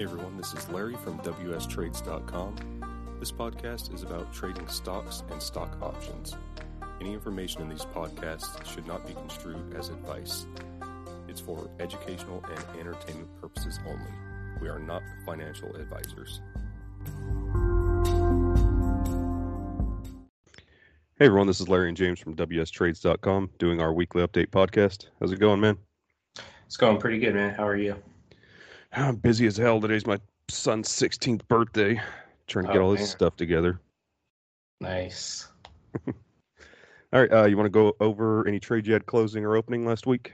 Hey everyone, this is Larry from WSTrades.com. This podcast is about trading stocks and stock options. Any information in these podcasts should not be construed as advice. It's for educational and entertainment purposes only. We are not financial advisors. Hey everyone, this is Larry and James from WSTrades.com doing our weekly update podcast. How's it going, man? It's going pretty good, man. How are you? I'm busy as hell. Today's my son's 16th birthday. Trying to get Oh, all this man. stuff together. Nice. All right, uh, you want to go over any trades you had closing or opening last week?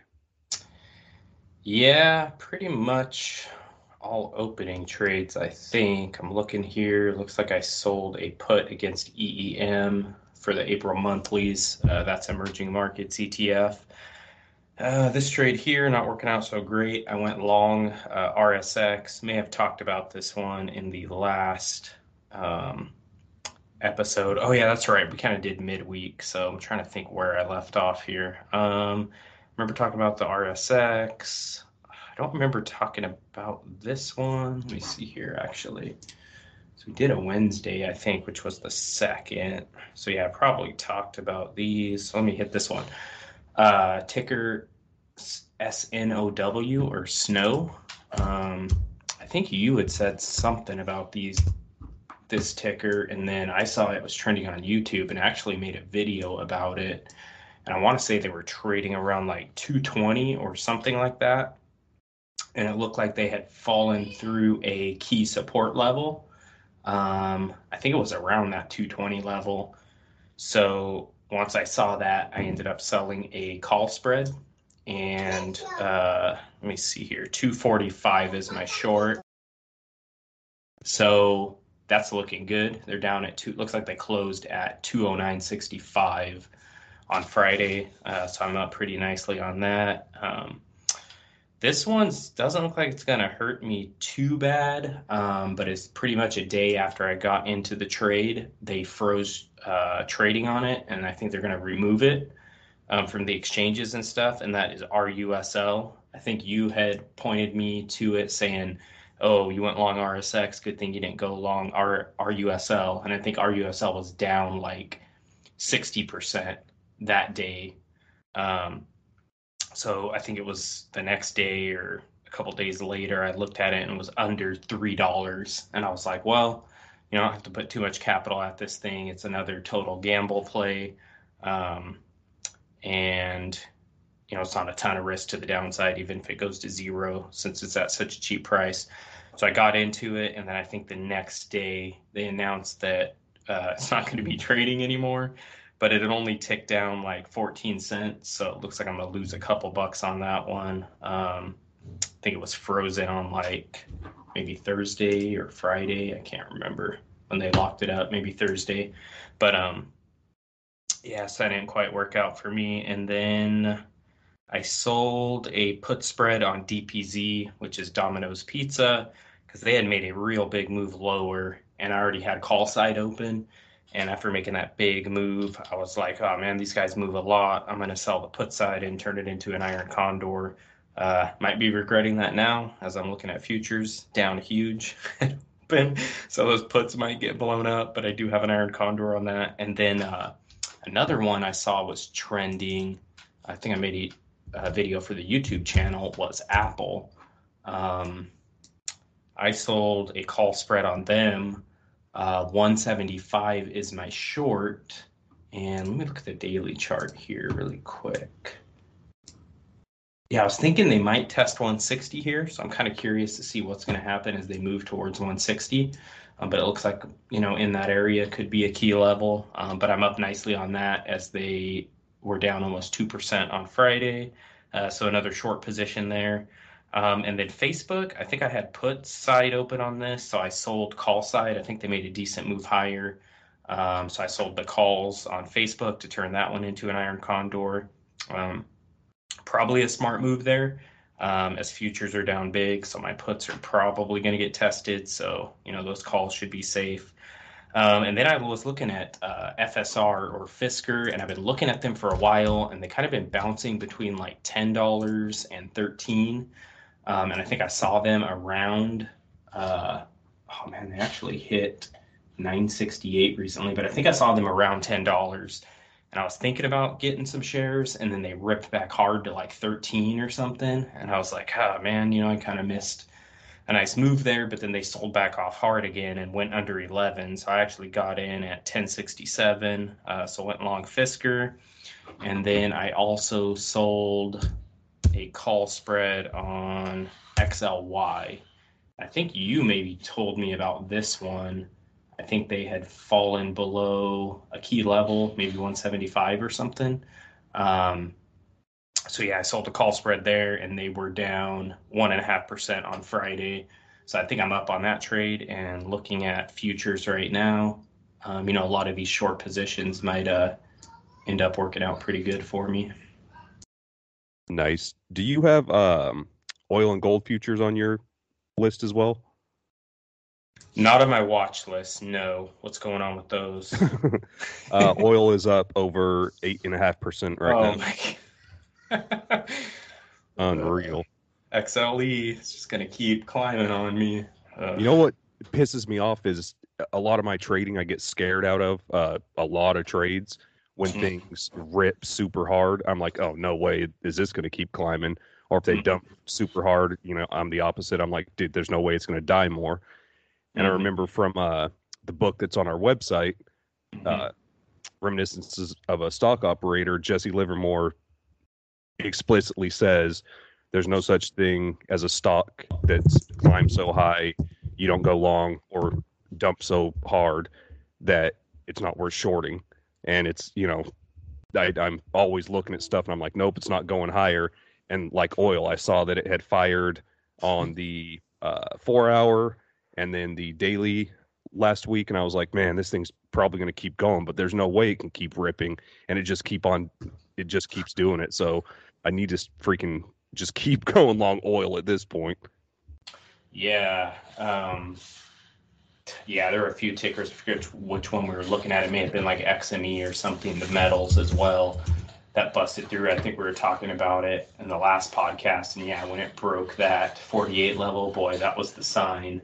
Yeah, pretty much all opening trades, I think. I'm looking here. Looks like I sold a put against EEM for the April monthlies. Uh, that's emerging markets ETF. Uh, this trade here not working out so great. I went long uh, RSX. May have talked about this one in the last um, episode. Oh yeah, that's right. We kind of did midweek, so I'm trying to think where I left off here. Um, remember talking about the RSX. I don't remember talking about this one. Let me see here actually. So we did a Wednesday, I think, which was the second. So yeah, I probably talked about these. So let me hit this one. Uh, ticker S N O W or Snow. Um, I think you had said something about these this ticker, and then I saw it was trending on YouTube and actually made a video about it. And I want to say they were trading around like 220 or something like that. And it looked like they had fallen through a key support level. Um, I think it was around that 220 level. So once I saw that, I ended up selling a call spread. And uh, let me see here 245 is my short. So that's looking good. They're down at two. Looks like they closed at 209.65 on Friday. Uh, so I'm up pretty nicely on that. Um, this one doesn't look like it's going to hurt me too bad, um, but it's pretty much a day after I got into the trade. They froze uh, trading on it, and I think they're going to remove it um, from the exchanges and stuff, and that is RUSL. I think you had pointed me to it saying, oh, you went long RSX. Good thing you didn't go long R- RUSL. And I think RUSL was down like 60% that day. Um, so I think it was the next day or a couple days later, I looked at it and it was under $3. And I was like, well, you know, I don't have to put too much capital at this thing. It's another total gamble play. Um, and you know, it's not a ton of risk to the downside, even if it goes to zero, since it's at such a cheap price. So I got into it, and then I think the next day they announced that uh, it's not going to be trading anymore, but it had only ticked down like 14 cents. So it looks like I'm going to lose a couple bucks on that one. Um, I think it was frozen on like maybe Thursday or Friday. I can't remember when they locked it up, maybe Thursday. But um, yeah, so that didn't quite work out for me. And then I sold a put spread on DPZ, which is Domino's Pizza, because they had made a real big move lower, and I already had call side open. And after making that big move, I was like, oh man, these guys move a lot. I'm going to sell the put side and turn it into an iron condor. Uh, might be regretting that now as I'm looking at futures down huge. so those puts might get blown up, but I do have an iron condor on that. And then uh, another one I saw was trending. I think I made a video for the YouTube channel was Apple. Um, I sold a call spread on them. Uh, 175 is my short. And let me look at the daily chart here really quick. Yeah, I was thinking they might test 160 here, so I'm kind of curious to see what's going to happen as they move towards 160. Um, but it looks like you know in that area could be a key level. Um, but I'm up nicely on that as they were down almost two percent on Friday, uh, so another short position there. Um, and then Facebook, I think I had put side open on this, so I sold call side. I think they made a decent move higher, um, so I sold the calls on Facebook to turn that one into an iron condor. Um, probably a smart move there um, as futures are down big. So my puts are probably going to get tested. So, you know, those calls should be safe. Um, and then I was looking at uh, FSR or Fisker, and I've been looking at them for a while, and they kind of been bouncing between like ten dollars and thirteen. Um, and I think I saw them around Uh, oh man, they actually hit 968 recently, but I think I saw them around ten dollars. And I was thinking about getting some shares, and then they ripped back hard to like 13 or something. And I was like, oh man, you know, I kind of missed a nice move there, but then they sold back off hard again and went under 11. So I actually got in at 1067. Uh, so went long Fisker. And then I also sold a call spread on XLY. I think you maybe told me about this one. I think they had fallen below a key level, maybe 175 or something. Um, so yeah, I sold a call spread there, and they were down one and a half percent on Friday. So I think I'm up on that trade and looking at futures right now. Um, you know, a lot of these short positions might uh, end up working out pretty good for me. Nice. Do you have um, oil and gold futures on your list as well? Not on my watch list. No. What's going on with those? uh, oil is up over eight and a half percent right oh now. my Unreal. XLE is just gonna keep climbing on me. Uh, You know what pisses me off is a lot of my trading I get scared out of. Uh, a lot of trades when Mhm. things rip super hard. I'm like, oh no way, is this going to keep climbing? Or if they Mhm. dump super hard, you know, I'm the opposite. I'm like, dude, there's no way it's going to die more. And I Mhm. remember from uh, the book that's on our website, mhm. uh, reminiscences of a stock operator, Jesse Livermore explicitly says there's no such thing as a stock that's climbed so high you don't go long or dump so hard that it's not worth shorting. And it's, you know, I, I'm always looking at stuff and I'm like, nope, it's not going higher. And like oil, I saw that it had fired on the uh, four hour and then the daily last week. And I was like, man, this thing's probably going to keep going, but there's no way it can keep ripping. And it just keep on, it just keeps doing it. So I need to freaking just keep going long oil at this point. Yeah. Um, yeah, there were a few tickers. I forget which one we were looking at. It may have been like XME or something, the metals as well, that busted through. I think we were talking about it in the last podcast. And yeah, when it broke that 48 level, boy, that was the sign.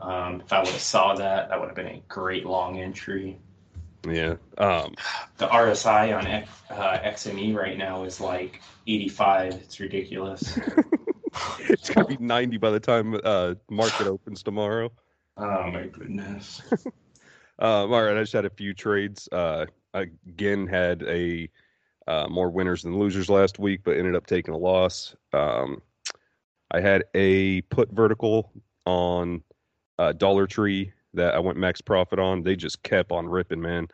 Um, if I would have saw that, that would have been a great long entry. Yeah. Um, The RSI on X, uh, XME right now is like 85. It's ridiculous. it's gonna be 90 by the time uh, market opens tomorrow. Oh my goodness. Um, all right, I just had a few trades. Uh, again, had a uh, more winners than losers last week, but ended up taking a loss. Um, I had a put vertical on uh, Dollar Tree that I went max profit on. They just kept on ripping, man.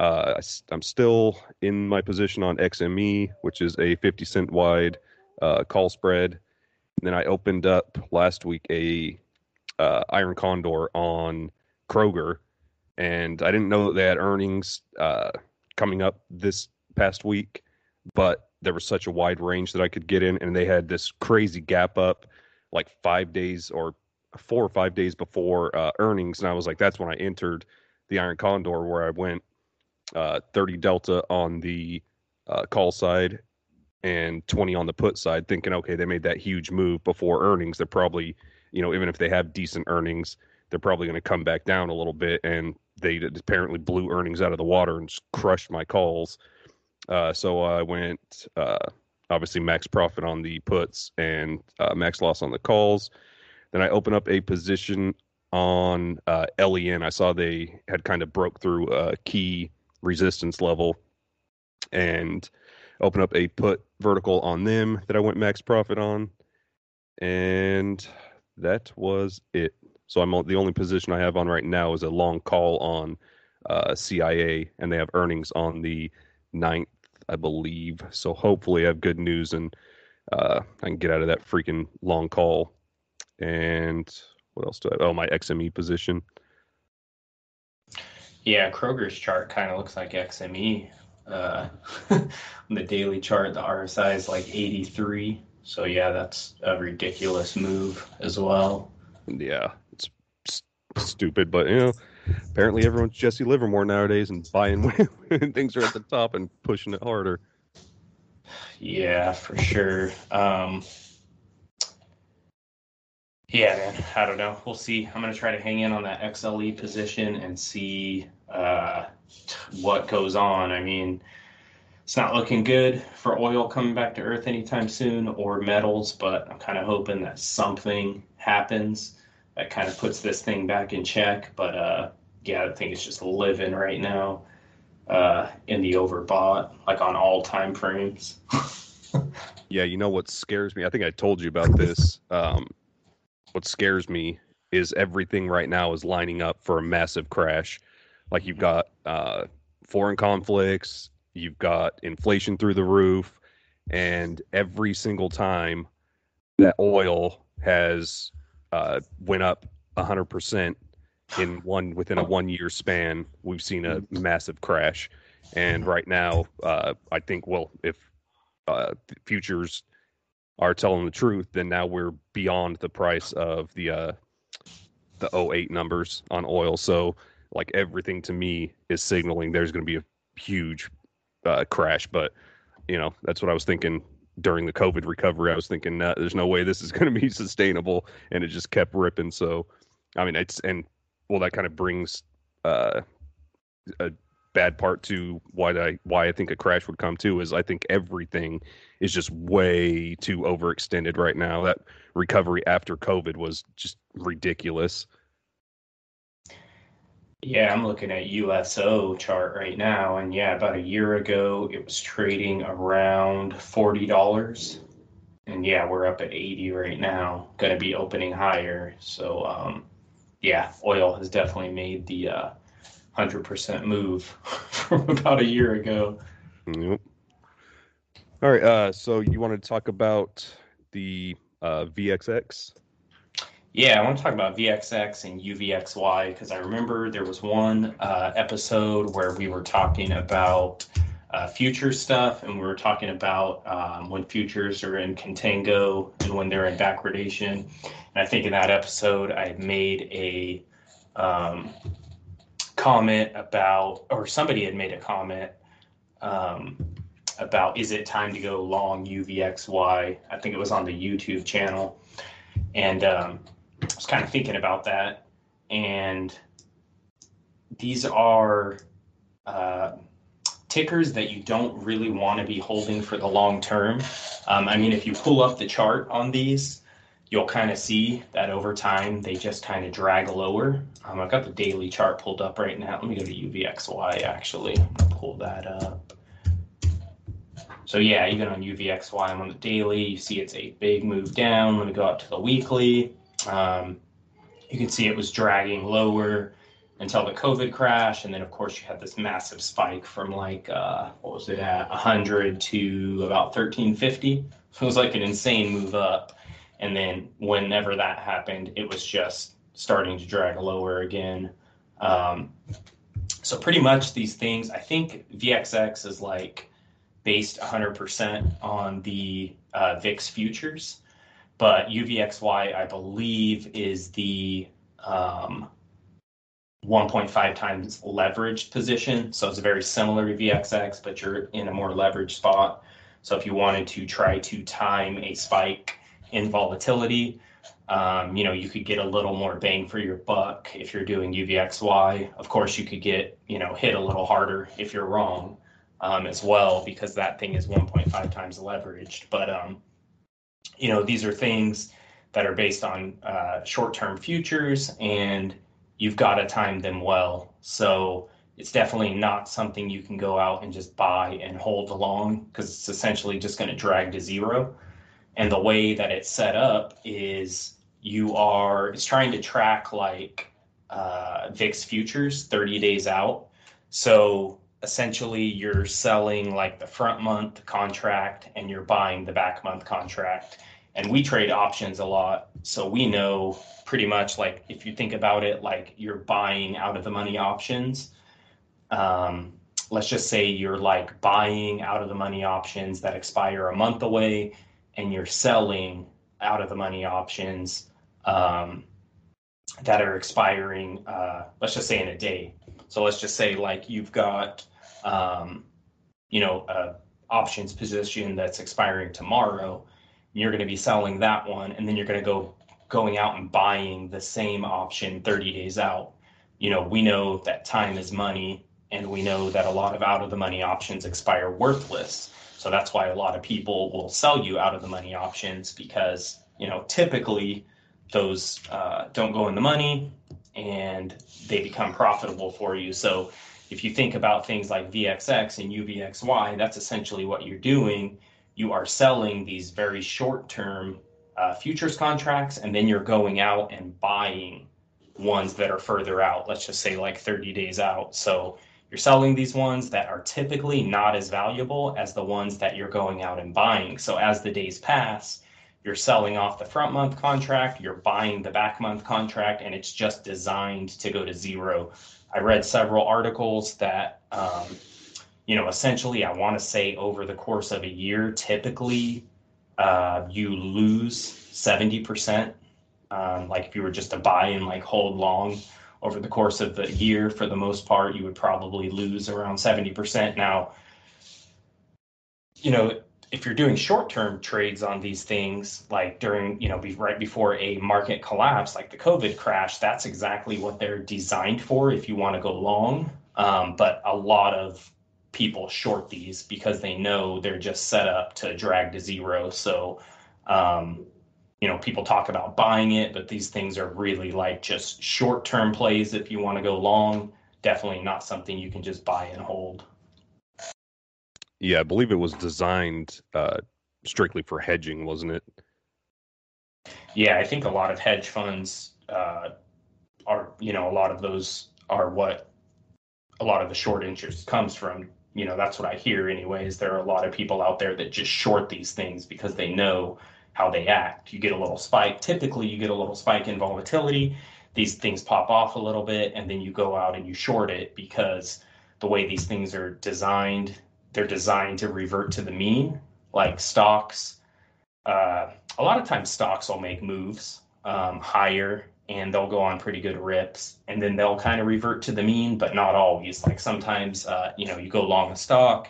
Uh, I, am still in my position on XME, which is a 50 cent wide uh, call spread. And then I opened up last week a uh, Iron Condor on Kroger, and I didn't know that they had earnings uh, coming up this past week, but there was such a wide range that I could get in, and they had this crazy gap up like five days or four or five days before uh, earnings, and I was like, that's when I entered the Iron Condor, where I went uh, 30 delta on the uh, call side and 20 on the put side, thinking, okay, they made that huge move before earnings. They're probably, you know, even if they have decent earnings, they're probably going to come back down a little bit. And they apparently blew earnings out of the water and crushed my calls. Uh, so I went uh, obviously max profit on the puts and uh, max loss on the calls. Then I open up a position on uh, LEN. I saw they had kind of broke through a key resistance level and open up a put vertical on them that I went max profit on. And that was it. So I'm the only position I have on right now is a long call on uh, CIA, and they have earnings on the 9th, I believe. So hopefully I have good news and uh, I can get out of that freaking long call. And what else do I have? Oh, my XME position. Yeah, Kroger's chart kind of looks like XME. Uh, on the daily chart, the RSI is like 83. So yeah, that's a ridiculous move as well. Yeah, it's s- stupid, but you know, apparently everyone's Jesse Livermore nowadays and buying when things are at the top and pushing it harder. Yeah, for sure. Um, Yeah, man. I don't know. We'll see. I'm gonna try to hang in on that XLE position and see uh, what goes on. I mean, it's not looking good for oil coming back to Earth anytime soon or metals, but I'm kind of hoping that something happens that kind of puts this thing back in check. But uh, yeah, I think it's just living right now uh, in the overbought, like on all time frames. yeah, you know what scares me? I think I told you about this. Um, what scares me is everything right now is lining up for a massive crash. Like you've got uh, foreign conflicts, you've got inflation through the roof, and every single time that oil has uh, went up hundred percent in one within a one year span, we've seen a massive crash. And right now, uh, I think well, if uh, futures are telling the truth, then now we're beyond the price of the uh, the 08 numbers on oil. So like everything to me is signaling there's going to be a huge uh, crash. But you know that's what I was thinking during the COVID recovery. I was thinking there's no way this is going to be sustainable, and it just kept ripping. So I mean it's and well that kind of brings uh, a bad part to why I why I think a crash would come too is I think everything is just way too overextended right now. That recovery after COVID was just ridiculous. Yeah, I'm looking at USO chart right now, and yeah, about a year ago it was trading around forty dollars, and yeah, we're up at eighty right now. Going to be opening higher, so um, yeah, oil has definitely made the uh, 100% move from about a year ago. Yep. All right. Uh, so you wanted to talk about the uh, VXX? Yeah, I want to talk about VXX and UVXY because I remember there was one uh, episode where we were talking about uh, future stuff and we were talking about um, when futures are in contango and when they're in backwardation. And I think in that episode, I made a um, comment about, or somebody had made a comment um, about, is it time to go long UVXY? I think it was on the YouTube channel. And um, I was kind of thinking about that. And these are uh, tickers that you don't really want to be holding for the long term. Um, I mean, if you pull up the chart on these, you'll kind of see that over time they just kind of drag lower. Um, I've got the daily chart pulled up right now. Let me go to UVXY actually. pull that up. So yeah, even on UVXY, I'm on the daily. You see it's a big move down. Let me go out to the weekly. Um, you can see it was dragging lower until the COVID crash, and then of course you had this massive spike from like uh, what was it at 100 to about 1350. So it was like an insane move up. And then whenever that happened, it was just starting to drag lower again. Um, so pretty much these things, I think VXX is like based 100% on the uh, VIX futures, but UVXY, I believe, is the um, 1.5 times leveraged position. So it's very similar to VXX, but you're in a more leveraged spot. So if you wanted to try to time a spike in volatility. Um, you know, you could get a little more bang for your buck if you're doing UVXY. Of course, you could get, you know, hit a little harder if you're wrong um, as well, because that thing is 1.5 times leveraged. But, um, you know, these are things that are based on uh, short term futures and you've got to time them well. So it's definitely not something you can go out and just buy and hold along because it's essentially just going to drag to zero. And the way that it's set up is you are, it's trying to track like uh, VIX futures 30 days out. So essentially you're selling like the front month contract and you're buying the back month contract. And we trade options a lot. So we know pretty much like if you think about it, like you're buying out of the money options. Um, let's just say you're like buying out of the money options that expire a month away and you're selling out of the money options um, that are expiring, uh, let's just say in a day. So let's just say like you've got, um, you know, a options position that's expiring tomorrow. You're going to be selling that one, and then you're going to go going out and buying the same option 30 days out. You know, we know that time is money, and we know that a lot of out of the money options expire worthless. So that's why a lot of people will sell you out of the money options because, you know, typically those uh, don't go in the money and they become profitable for you. So if you think about things like VXX and UVXY, that's essentially what you're doing. You are selling these very short term uh, futures contracts, and then you're going out and buying ones that are further out, let's just say like 30 days out. So you're selling these ones that are typically not as valuable as the ones that you're going out and buying. So as the days pass, you're selling off the front month contract, you're buying the back month contract, and it's just designed to go to zero. I read several articles that, um, you know, essentially, I want to say over the course of a year, typically uh, you lose 70%. Um, like if you were just to buy and like hold long over the course of the year, for the most part, you would probably lose around 70%. Now, you know, if you're doing short-term trades on these things, like during, you know, be, right before a market collapse, like the COVID crash, that's exactly what they're designed for if you want to go long. Um, but a lot of people short these because they know they're just set up to drag to zero. So, um, you know, people talk about buying it, but these things are really like just short-term plays if you want to go long. Definitely not something you can just buy and hold. Yeah, I believe it was designed uh, strictly for hedging, wasn't it? Yeah, I think a lot of hedge funds uh, are, you know, a lot of those are what a lot of the short interest comes from. You know, that's what I hear, anyways. There are a lot of people out there that just short these things because they know how they act. You get a little spike. Typically, you get a little spike in volatility. These things pop off a little bit, and then you go out and you short it because the way these things are designed they're designed to revert to the mean, like stocks. Uh, a lot of times, stocks will make moves um, higher and they'll go on pretty good rips and then they'll kind of revert to the mean, but not always. Like sometimes, uh, you know, you go long a stock,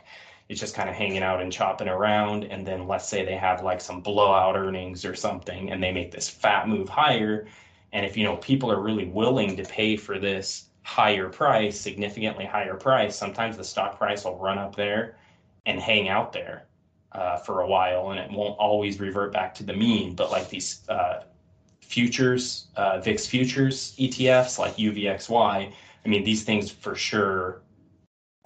it's just kind of hanging out and chopping around. And then let's say they have like some blowout earnings or something and they make this fat move higher. And if, you know, people are really willing to pay for this higher price, significantly higher price, sometimes the stock price will run up there and hang out there uh, for a while, and it won't always revert back to the mean. But like these uh, futures, uh, VIX futures ETFs, like UVXY, I mean, these things for sure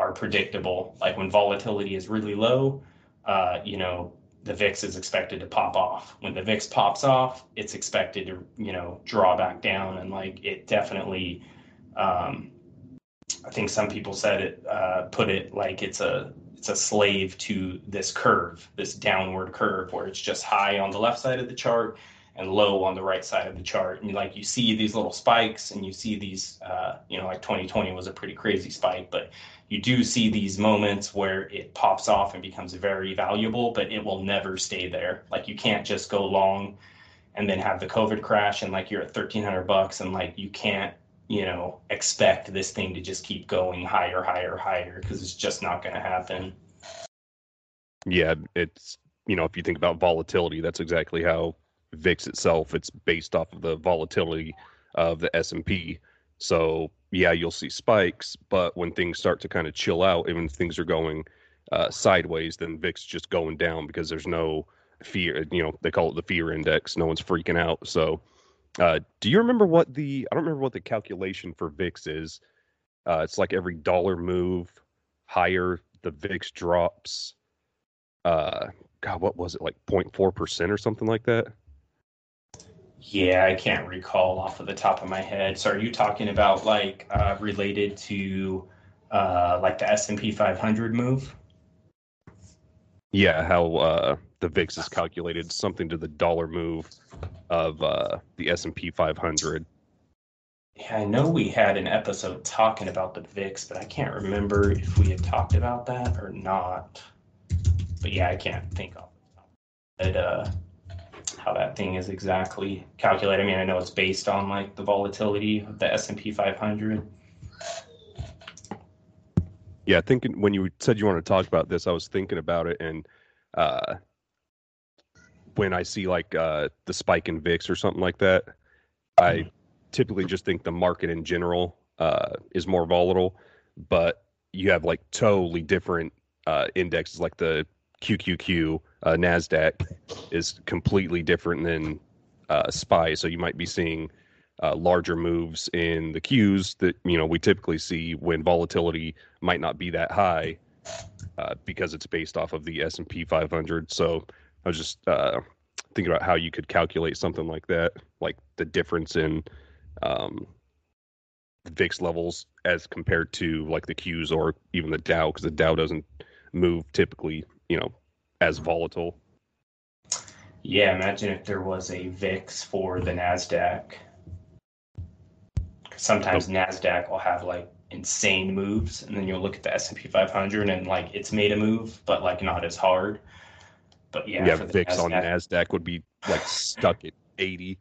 are predictable. Like when volatility is really low, uh, you know, the VIX is expected to pop off. When the VIX pops off, it's expected to, you know, draw back down, and like it definitely um, I think some people said it, uh, put it like it's a it's a slave to this curve, this downward curve, where it's just high on the left side of the chart and low on the right side of the chart. And like you see these little spikes, and you see these, uh, you know, like 2020 was a pretty crazy spike, but you do see these moments where it pops off and becomes very valuable, but it will never stay there. Like you can't just go long and then have the COVID crash and like you're at 1300 bucks and like you can't you know, expect this thing to just keep going higher, higher, higher because it's just not going to happen. Yeah, it's you know, if you think about volatility, that's exactly how VIX itself. It's based off of the volatility of the S and P. So yeah, you'll see spikes, but when things start to kind of chill out, even if things are going uh, sideways, then VIX just going down because there's no fear. You know, they call it the fear index. No one's freaking out. So uh, do you remember what the I don't remember what the calculation for VIX is. Uh, it's like every dollar move higher, the VIX drops. Uh, God, what was it like 0.4 percent or something like that? Yeah, I can't recall off of the top of my head. So, are you talking about like uh, related to uh, like the S and P 500 move? Yeah, how uh, the VIX is calculated, something to the dollar move of uh, the S and P 500. Yeah, I know we had an episode talking about the VIX, but I can't remember if we had talked about that or not. But yeah, I can't think of it. Uh, how that thing is exactly calculated. I mean, I know it's based on like the volatility of the S and P 500. Yeah, thinking when you said you want to talk about this, I was thinking about it, and uh, when I see like uh, the spike in VIX or something like that, I Mm-hmm. typically just think the market in general uh, is more volatile. But you have like totally different uh, indexes, like the QQQ uh, Nasdaq is completely different than uh, SPY. So you might be seeing uh, larger moves in the Qs that you know we typically see when volatility might not be that high uh, because it's based off of the S and P 500. So I was just uh, thinking about how you could calculate something like that, like the difference in um, VIX levels as compared to like the Qs or even the Dow, because the Dow doesn't move typically, you know, as volatile. Yeah, imagine if there was a VIX for the Nasdaq. Sometimes oh. Nasdaq will have like insane moves, and then you'll look at the S and P 500 and like it's made a move, but like not as hard. But yeah, Yeah, VIX on Nasdaq- Nasdaq would be like stuck at 80.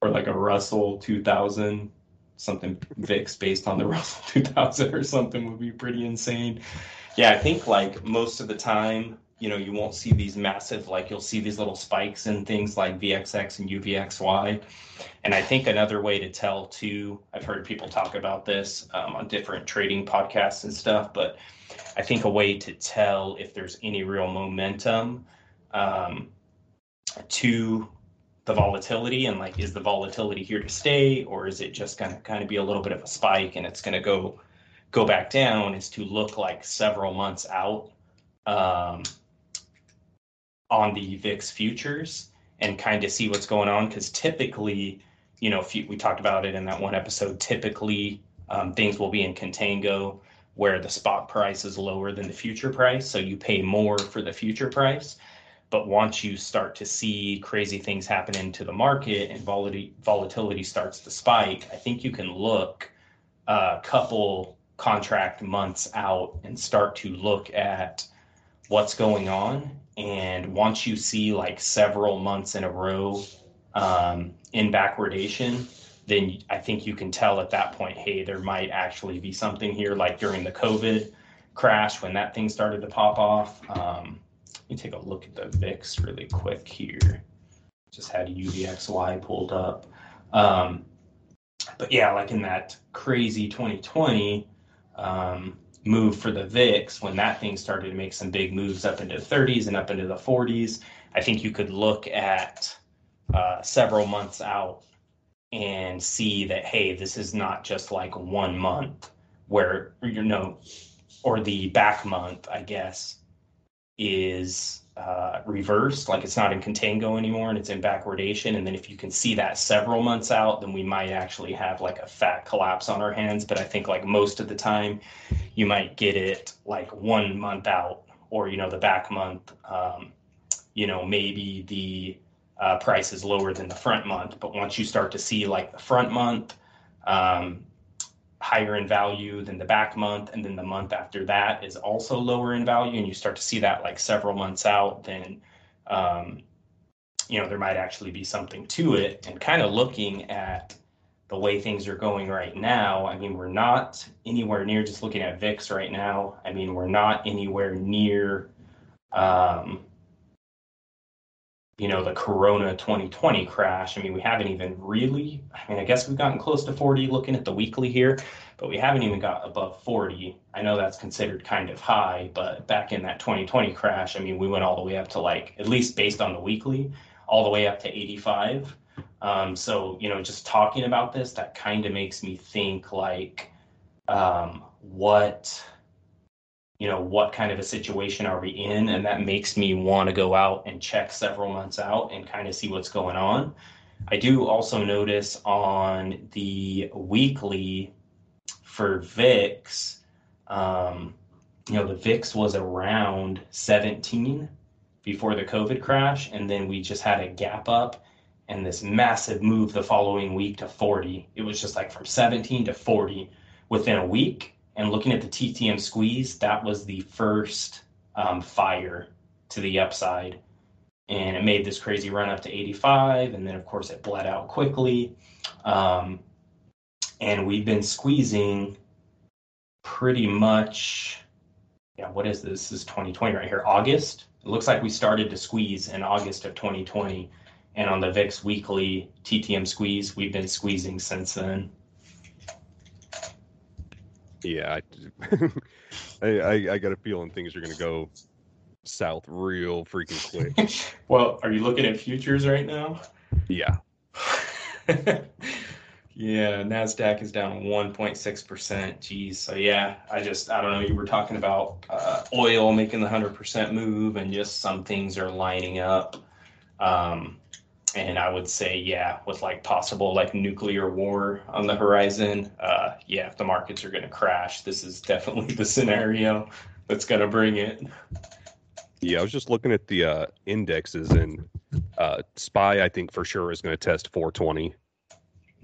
or like a Russell 2000, something VIX based on the Russell 2000 or something would be pretty insane. Yeah, I think like most of the time, you know, you won't see these massive, like you'll see these little spikes in things like VXX and UVXY. And I think another way to tell too, I've heard people talk about this um, on different trading podcasts and stuff, but I think a way to tell if there's any real momentum um, to the volatility and like is the volatility here to stay or is it just going to kind of be a little bit of a spike and it's going to go go back down is to look like several months out um, on the VIX futures and kind of see what's going on because typically you know you, we talked about it in that one episode typically um, things will be in contango where the spot price is lower than the future price so you pay more for the future price but once you start to see crazy things happening to the market and volatility volatility starts to spike, I think you can look a couple contract months out and start to look at what's going on. And once you see like several months in a row um, in backwardation, then I think you can tell at that point, hey, there might actually be something here, like during the COVID crash when that thing started to pop off. Um, let me take a look at the VIX really quick here. Just had UVXY pulled up. Um, but yeah, like in that crazy 2020 um, move for the VIX, when that thing started to make some big moves up into the 30s and up into the 40s, I think you could look at uh, several months out and see that, hey, this is not just like one month where, you know, or the back month, I guess, is uh, reversed, like it's not in contango anymore and it's in backwardation. And then if you can see that several months out, then we might actually have like a fat collapse on our hands. But I think like most of the time, you might get it like one month out, or you know the back month. Um, you know maybe the uh, price is lower than the front month, but once you start to see like the front month. Um, higher in value than the back month and then the month after that is also lower in value and you start to see that like several months out then um, you know there might actually be something to it. And kind of looking at the way things are going right now i mean we're not anywhere near just looking at vix right now i mean we're not anywhere near um, you know the corona 2020 crash. I mean we haven't even really i mean i guess we've gotten close to 40 looking at the weekly here but we haven't even got above 40 i know that's considered kind of high but back in that 2020 crash i mean we went all the way up to like at least based on the weekly all the way up to 85 um, so you know just talking about this that kind of makes me think like um, what you know what kind of a situation are we in? And that makes me want to go out and check several months out and kind of see what's going on. I do also notice on the weekly for vix um, you know the vix was around 17 before the covid crash and then we just had a gap up and this massive move the following week to 40 it was just like from 17 to 40 within a week and looking at the TTM squeeze, that was the first um, fire to the upside. And it made this crazy run up to 85. And then, of course, it bled out quickly. Um, and we've been squeezing pretty much, yeah, what is this? This is 2020 right here, August. it looks like we started to squeeze in August of 2020. And on the VIX weekly TTM squeeze, we've been squeezing since then. Yeah, I, I, I got a feeling things are going to go south real freaking quick. well, are you looking at futures right now? Yeah. yeah, Nasdaq is down 1.6%. Geez, so yeah, I just I don't know. You were talking about uh, oil making the 100% move, and just some things are lining up. Um, and I would say, yeah, with like possible like nuclear war on the horizon, uh, yeah, if the markets are going to crash, this is definitely the scenario that's going to bring it. Yeah, I was just looking at the uh, indexes, and uh, SPY, I think for sure is going to test 420.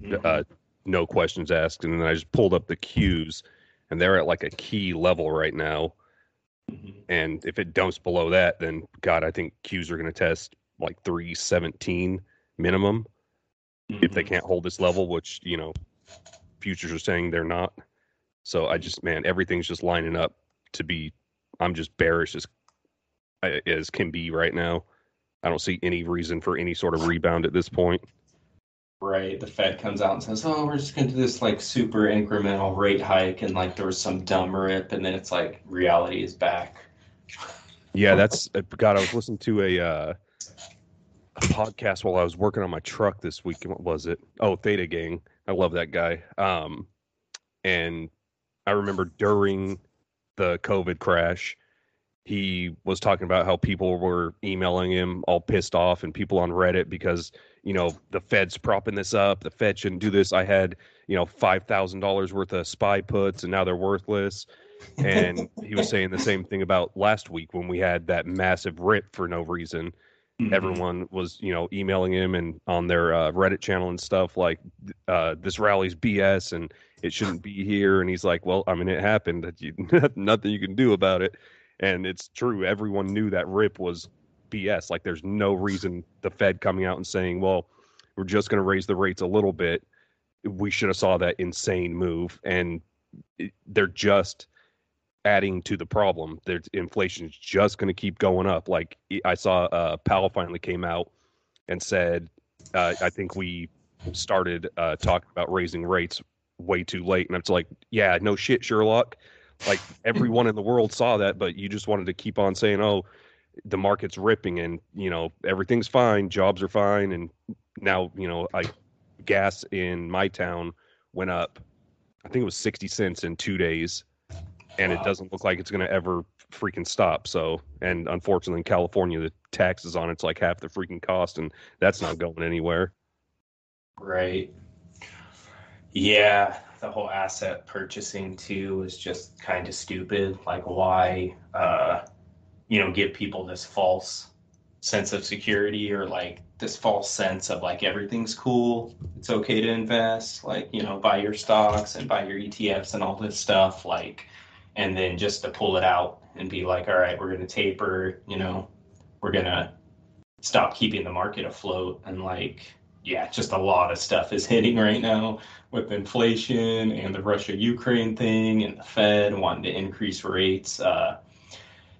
Mm-hmm. Uh, no questions asked. And then I just pulled up the Qs, and they're at like a key level right now. Mm-hmm. And if it dumps below that, then God, I think Qs are going to test like 317 minimum mm-hmm. if they mm-hmm. can't hold this level, which, you know, futures are saying they're not. So I just, man, everything's just lining up to be, I'm just bearish as, as can be right now. I don't see any reason for any sort of rebound at this point. Right. The Fed comes out and says, oh, we're just going to do this like super incremental rate hike. And like there was some dumb rip. And then it's like reality is back. Yeah, that's, God, I was listening to a, uh, a podcast while I was working on my truck this week. What was it? Oh, Theta Gang. I love that guy. Um, and I remember during the COVID crash, he was talking about how people were emailing him all pissed off and people on Reddit because, you know, the Fed's propping this up. The Fed shouldn't do this. I had, you know, $5,000 worth of SPY puts and now they're worthless. And he was saying the same thing about last week when we had that massive rip for no reason Mm-hmm. Everyone was, you know, emailing him and on their uh, Reddit channel and stuff like, uh, "This rally's BS and it shouldn't be here." And he's like, "Well, I mean, it happened. That you nothing you can do about it." And it's true. Everyone knew that rip was BS. Like, there's no reason the Fed coming out and saying, "Well, we're just going to raise the rates a little bit." We should have saw that insane move, and they're just adding to the problem. There's inflation is just going to keep going up. Like I saw, uh, Powell finally came out and said, uh, "I think we started uh, talking about raising rates way too late." And it's like, yeah, no shit, Sherlock. Like everyone in the world saw that, but you just wanted to keep on saying, "Oh, the market's ripping, and you know everything's fine, jobs are fine," and now you know, I gas in my town went up. I think it was sixty cents in two days and wow. it doesn't look like it's going to ever freaking stop. So, and unfortunately, in California, the taxes on it's like half the freaking cost, and that's not going anywhere. Right. Yeah, the whole asset purchasing too is just kind of stupid. Like, why, uh, you know, give people this false sense of security or like this false sense of like everything's cool, it's okay to invest, like you know, buy your stocks and buy your ETFs and all this stuff, like and then just to pull it out and be like, all right, we're going to taper, you know, we're going to stop keeping the market afloat. And like, yeah, just a lot of stuff is hitting right now with inflation and the Russia Ukraine thing and the Fed wanting to increase rates. Uh,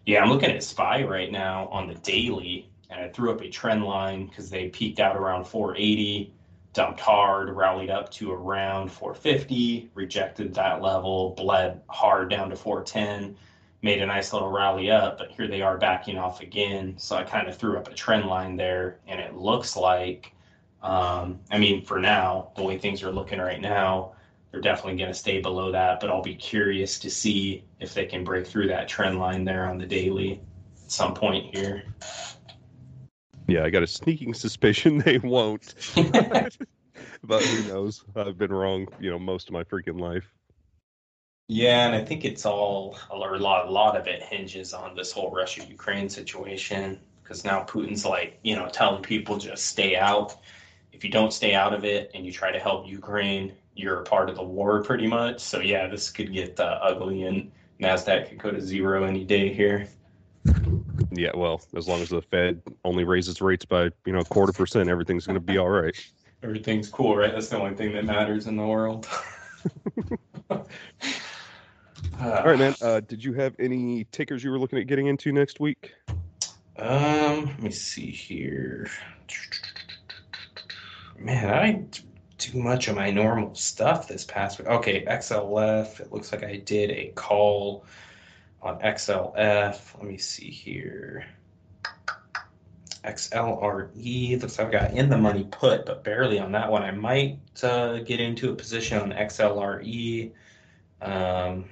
yeah, I'm looking at SPY right now on the daily, and I threw up a trend line because they peaked out around 480 dumped hard, rallied up to around 450, rejected that level, bled hard down to 410, made a nice little rally up, but here they are backing off again. So I kind of threw up a trend line there, and it looks like, um, I mean, for now, the way things are looking right now, they're definitely going to stay below that, but I'll be curious to see if they can break through that trend line there on the daily at some point here. Yeah, I got a sneaking suspicion they won't. but who knows? I've been wrong, you know, most of my freaking life. Yeah, and I think it's all or a lot. A lot of it hinges on this whole Russia-Ukraine situation because now Putin's like, you know, telling people just stay out. If you don't stay out of it and you try to help Ukraine, you're a part of the war, pretty much. So yeah, this could get uh, ugly, and Nasdaq could go to zero any day here. Yeah, well, as long as the Fed only raises rates by you know a quarter percent, everything's going to be all right. Everything's cool, right? That's the only thing that matters in the world. all right, man. Uh, did you have any tickers you were looking at getting into next week? Um, let me see here. Man, I do much of my normal stuff this past week. Okay, XLF. It looks like I did a call on XLF. Let me see here. XLRE. Looks like I've got in the money put, but barely on that one. I might uh, get into a position on XLRE. Um,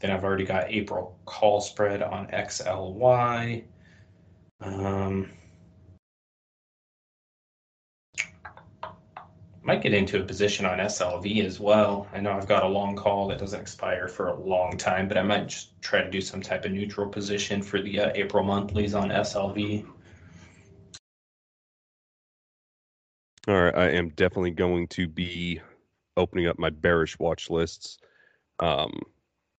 then I've already got April call spread on XLY. Um, might get into a position on SLV as well. I know I've got a long call that doesn't expire for a long time, but I might just try to do some type of neutral position for the uh, April monthlies on SLV. All right, I am definitely going to be opening up my bearish watch lists. Um,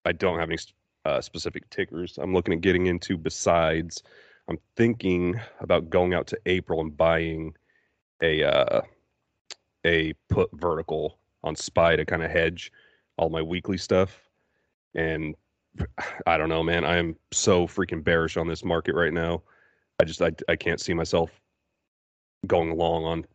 I don't have any uh, specific tickers I'm looking at getting into besides. I'm thinking about going out to April and buying a uh, a put vertical on SPY to kind of hedge all my weekly stuff. And I don't know, man. I am so freaking bearish on this market right now. I just I, I can't see myself going long on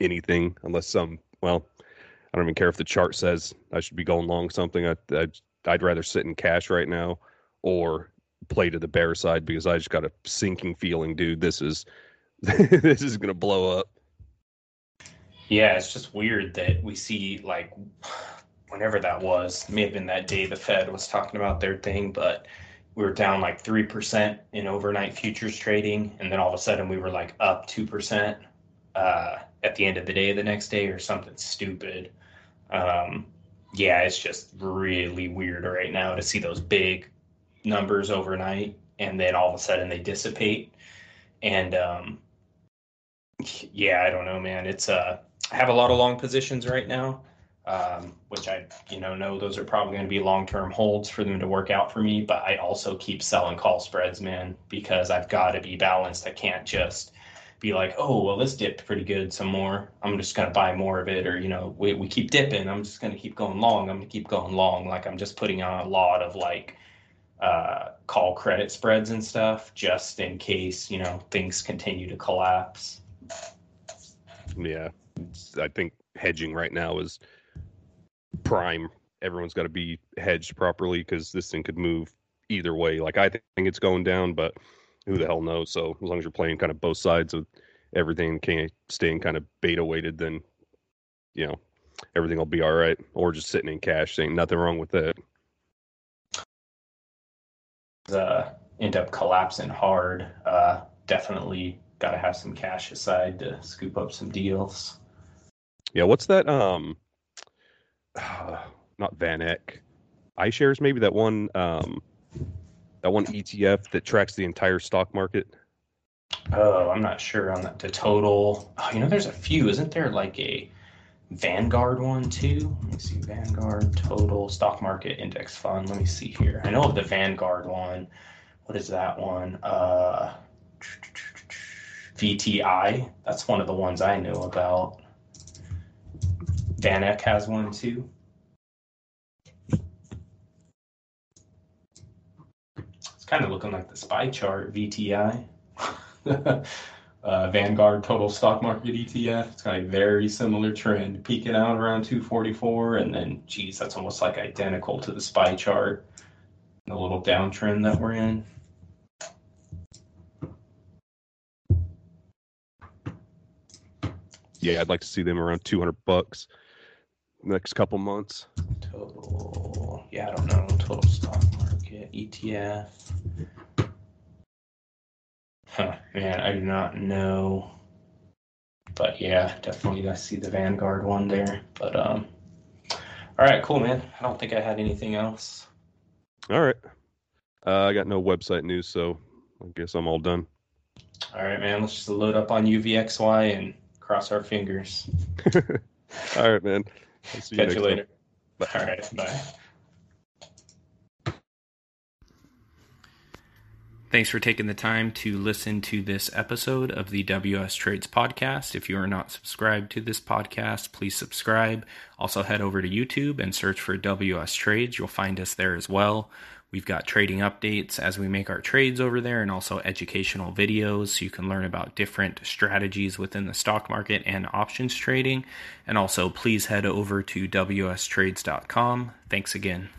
anything unless some well, I don't even care if the chart says I should be going long something. I, I I'd rather sit in cash right now or play to the bear side because I just got a sinking feeling, dude. This is this is gonna blow up. Yeah, it's just weird that we see like whenever that was, may have been that day the Fed was talking about their thing, but we were down like three percent in overnight futures trading, and then all of a sudden we were like up two percent uh, at the end of the day the next day or something stupid. Um, yeah, it's just really weird right now to see those big numbers overnight and then all of a sudden they dissipate. And um, yeah, I don't know, man. It's uh, have a lot of long positions right now, um, which I you know know those are probably going to be long term holds for them to work out for me. But I also keep selling call spreads, man, because I've got to be balanced. I can't just be like, oh, well, this dipped pretty good some more. I'm just going to buy more of it. Or, you know, we, we keep dipping. I'm just going to keep going long. I'm going to keep going long. Like I'm just putting on a lot of like uh, call credit spreads and stuff just in case, you know, things continue to collapse. Yeah. I think hedging right now is prime. Everyone's got to be hedged properly because this thing could move either way. Like I think it's going down, but who the hell knows? So as long as you're playing kind of both sides of everything, can staying kind of beta weighted, then you know everything will be all right. Or just sitting in cash, saying nothing wrong with that. Uh, end up collapsing hard. Uh, definitely got to have some cash aside to scoop up some deals. Yeah, what's that? Um, not VanEck, iShares maybe that one. Um, that one ETF that tracks the entire stock market? Oh, I'm not sure on that. The total. Oh, you know, there's a few. Isn't there like a Vanguard one too? Let me see. Vanguard total stock market index fund. Let me see here. I know of the Vanguard one. What is that one? Uh, VTI. That's one of the ones I know about. VanEck has one too. It's kind of looking like the SPY chart, VTI. uh, Vanguard Total Stock Market ETF. It's got a very similar trend, peaking out around 244, and then, geez, that's almost like identical to the SPY chart, the little downtrend that we're in. Yeah, I'd like to see them around 200 bucks next couple months. Total, yeah, I don't know, total stock market ETF. Huh, man, I do not know. But yeah, definitely I see the Vanguard one there. But um all right, cool man. I don't think I had anything else. All right. Uh, I got no website news, so I guess I'm all done. All right, man. Let's just load up on UVXY and cross our fingers. all right, man. I'll see Catch you, you later. Bye. All right, bye. Thanks for taking the time to listen to this episode of the WS Trades podcast. If you are not subscribed to this podcast, please subscribe. Also, head over to YouTube and search for WS Trades. You'll find us there as well. We've got trading updates as we make our trades over there and also educational videos so you can learn about different strategies within the stock market and options trading. And also, please head over to wstrades.com. Thanks again.